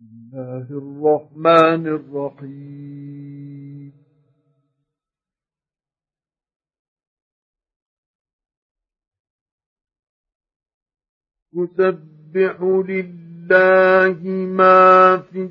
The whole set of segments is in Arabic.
الله الرحمن الرحيم. يسبح لله ما في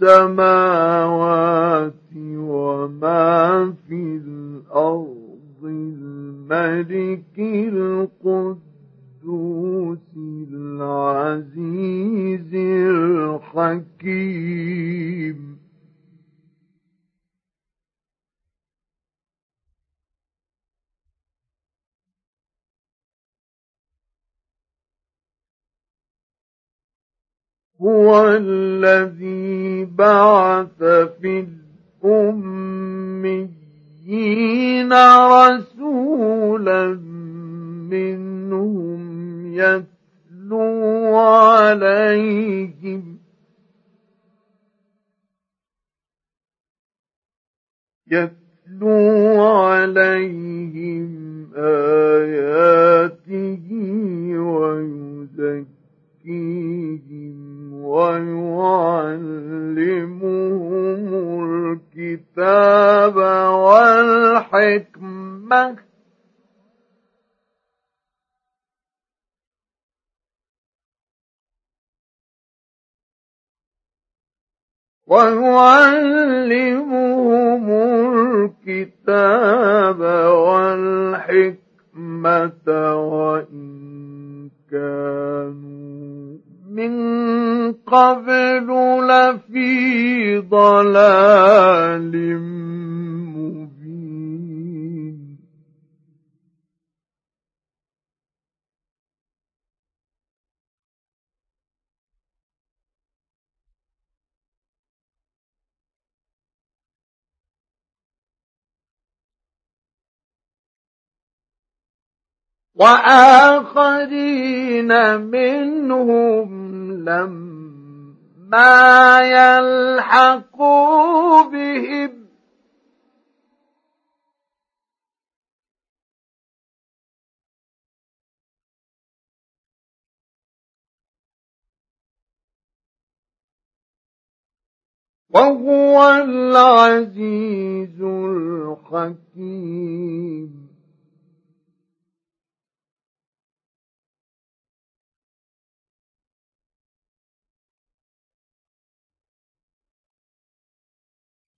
السماوات وما في الأرض الملك القدس القدوس العزيز الحكيم. هو الذي بعث في الأميين من الكتاب وآخرين منهم لما يلحقوا بهم. وهو العزيز الحكيم.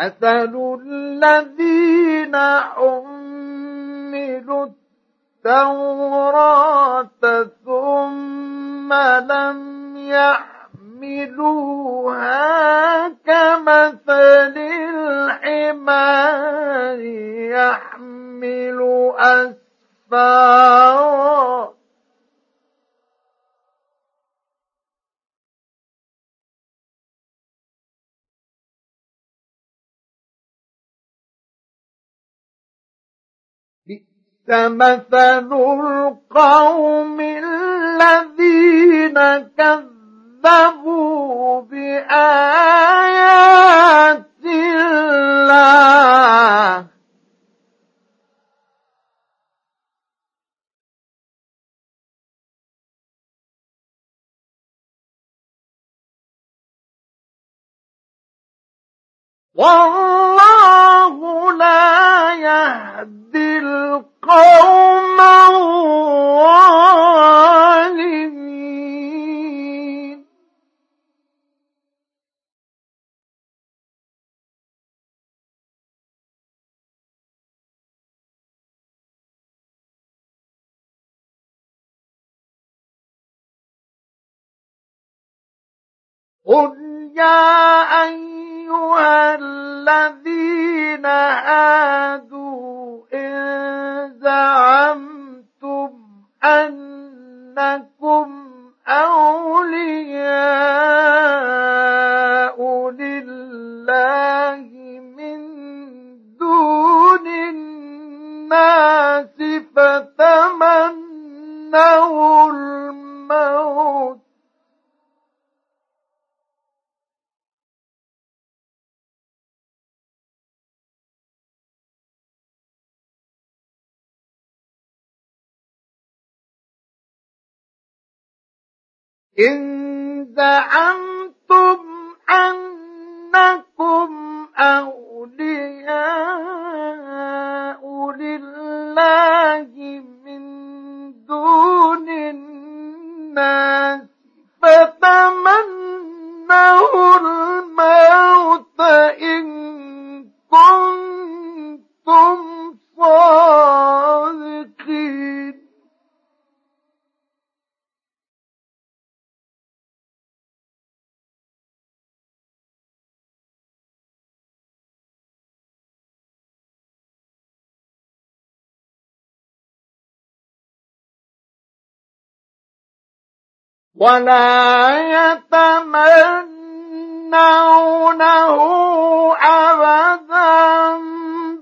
مثل الذين حملوا التوراة ثم لم يحملوها كمثل الحمار يحمل أسفارا مثل القوم الذين كذبوا بآيات الله. والله لا يهدي قل يا أيها الذين هادوا إن زعمتم أنكم أولياء لله من دون الناس فتمنوا ولا يتمنونه أبدا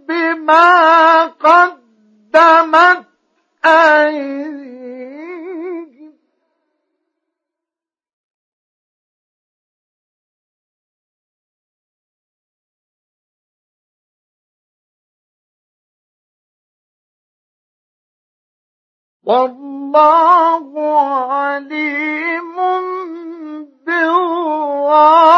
بما قدمت أيديهم. والله عليم بالظالمين.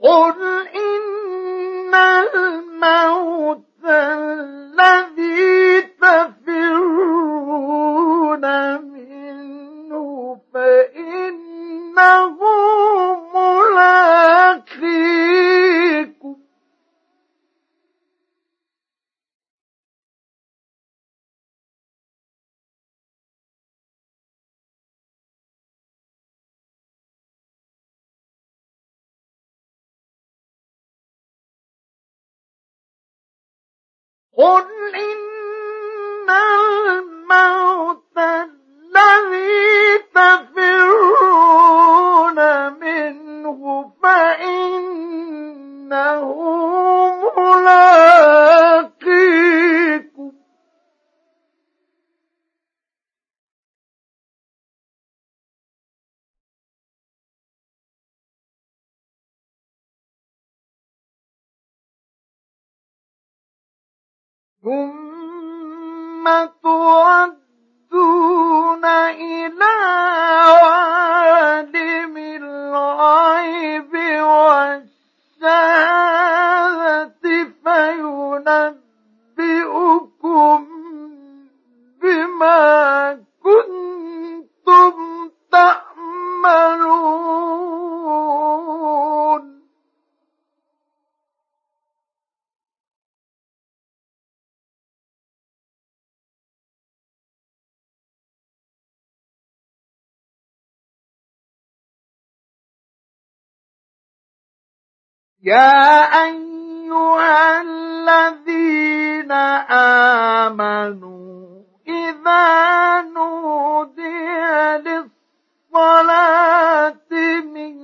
قل إن الموت الذي قل إن الموت الذي تفرون منه فإنه يا أيها الذين آمنوا إذا نودي للصلاة من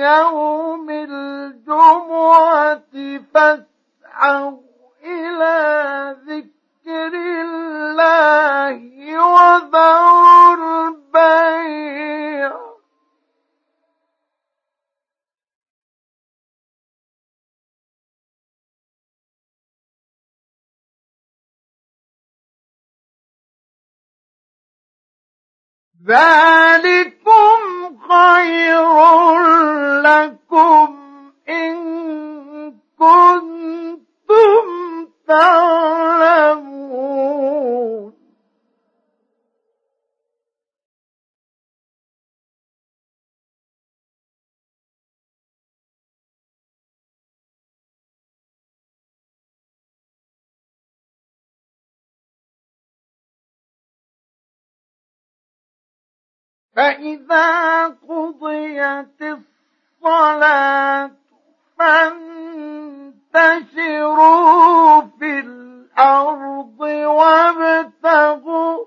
يوم الجمعة فاسعوا إلى ذكر الله وذروا ذلكم خير فإذا قضيت الصلاة فانتشروا في الأرض وابتغوا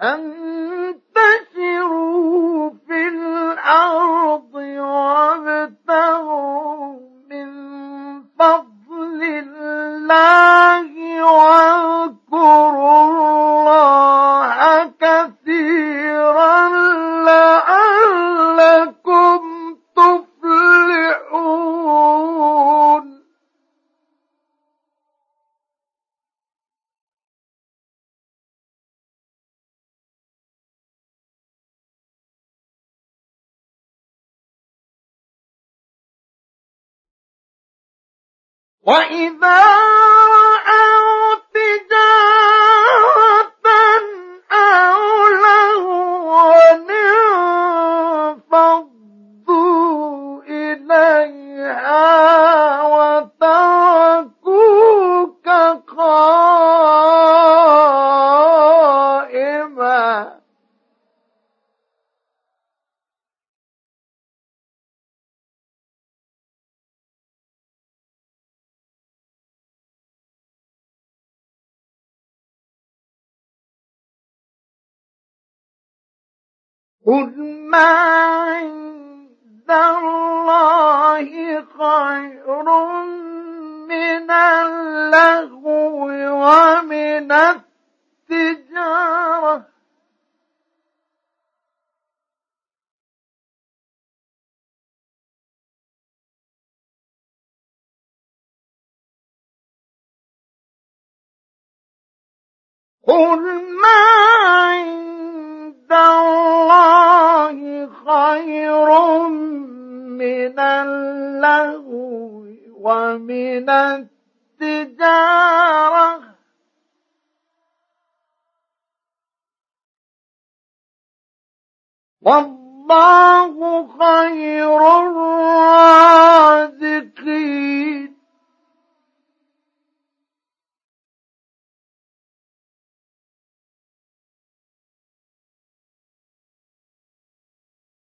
فانتشروا وإذا قل ما عند الله خير من اللهو ومن التجارة. قل ما عند من اللهو ومن التجارة. والله خير الرازقين.